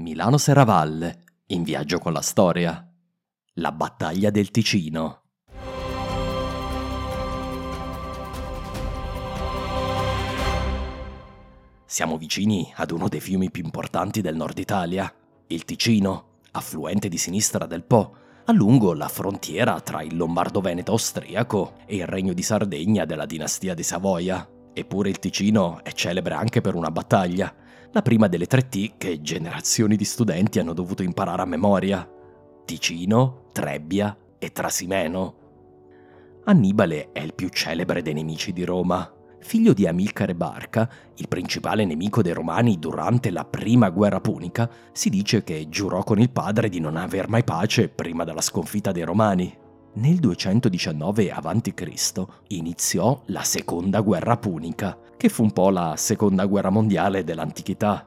Milano Serravalle, in viaggio con la storia. La battaglia del Ticino. Siamo vicini ad uno dei fiumi più importanti del nord Italia, il Ticino, affluente di sinistra del Po, a lungo la frontiera tra il Lombardo-Veneto austriaco e il Regno di Sardegna della dinastia di Savoia. Eppure il Ticino è celebre anche per una battaglia, la prima delle tre T che generazioni di studenti hanno dovuto imparare a memoria. Ticino, Trebbia e Trasimeno. Annibale è il più celebre dei nemici di Roma. Figlio di Amilcare Barca, il principale nemico dei Romani durante la prima guerra punica, si dice che giurò con il padre di non aver mai pace prima della sconfitta dei Romani. Nel 219 a.C. iniziò la seconda guerra punica, che fu un po' la seconda guerra mondiale dell'antichità.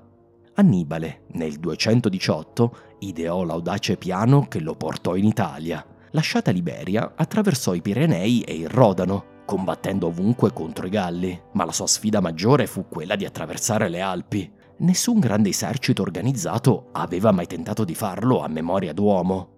Annibale, nel 218, ideò l'audace piano che lo portò in Italia. Lasciata Liberia, attraversò i Pirenei e il Rodano, combattendo ovunque contro i Galli, ma la sua sfida maggiore fu quella di attraversare le Alpi. Nessun grande esercito organizzato aveva mai tentato di farlo a memoria d'uomo.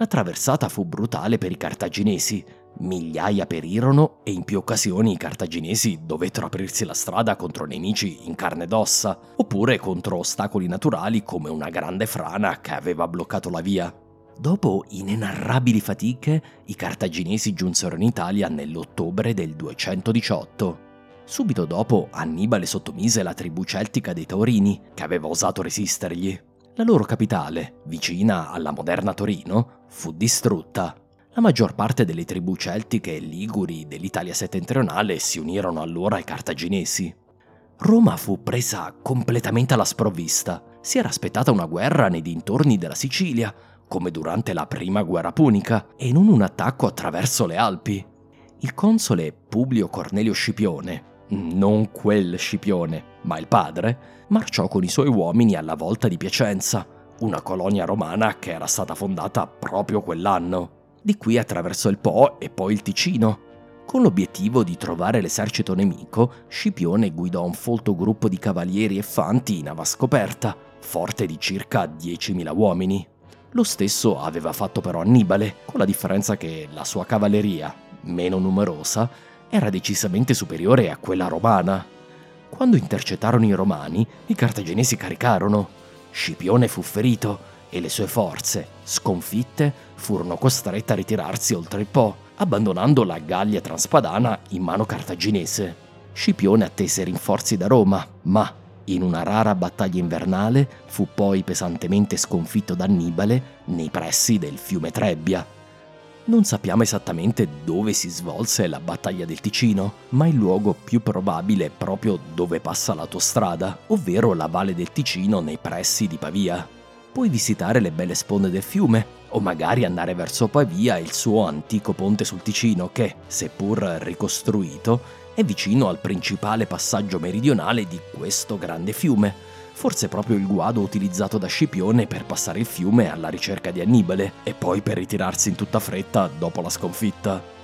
La traversata fu brutale per i cartaginesi. Migliaia perirono e in più occasioni i cartaginesi dovettero aprirsi la strada contro nemici in carne ed ossa, oppure contro ostacoli naturali come una grande frana che aveva bloccato la via. Dopo inenarrabili fatiche, i cartaginesi giunsero in Italia nell'ottobre del 218. Subito dopo Annibale sottomise la tribù celtica dei Taurini, che aveva osato resistergli. La loro capitale, vicina alla moderna Torino, fu distrutta. La maggior parte delle tribù celtiche e liguri dell'Italia settentrionale si unirono allora ai cartaginesi. Roma fu presa completamente alla sprovvista. Si era aspettata una guerra nei dintorni della Sicilia, come durante la prima guerra punica, e non un attacco attraverso le Alpi. Il console Publio Cornelio Scipione, non quel Scipione, ma il padre, marciò con i suoi uomini alla volta di Piacenza, una colonia romana che era stata fondata proprio quell'anno. Di qui attraversò il Po e poi il Ticino. Con l'obiettivo di trovare l'esercito nemico, Scipione guidò un folto gruppo di cavalieri e fanti in ava scoperta, forte di circa 10.000 uomini. Lo stesso aveva fatto però Annibale, con la differenza che la sua cavalleria, meno numerosa, era decisamente superiore a quella romana. Quando intercettarono i romani, i cartaginesi caricarono. Scipione fu ferito e le sue forze, sconfitte, furono costrette a ritirarsi oltre il Po, abbandonando la Gallia transpadana in mano cartaginese. Scipione attese rinforzi da Roma, ma in una rara battaglia invernale fu poi pesantemente sconfitto da Annibale nei pressi del fiume Trebbia, non sappiamo esattamente dove si svolse la battaglia del Ticino, ma il luogo più probabile è proprio dove passa l'autostrada, ovvero la valle del Ticino nei pressi di Pavia. Puoi visitare le belle sponde del fiume, o magari andare verso Pavia e il suo antico ponte sul Ticino che, seppur ricostruito, è vicino al principale passaggio meridionale di questo grande fiume, forse proprio il guado utilizzato da Scipione per passare il fiume alla ricerca di Annibale e poi per ritirarsi in tutta fretta dopo la sconfitta.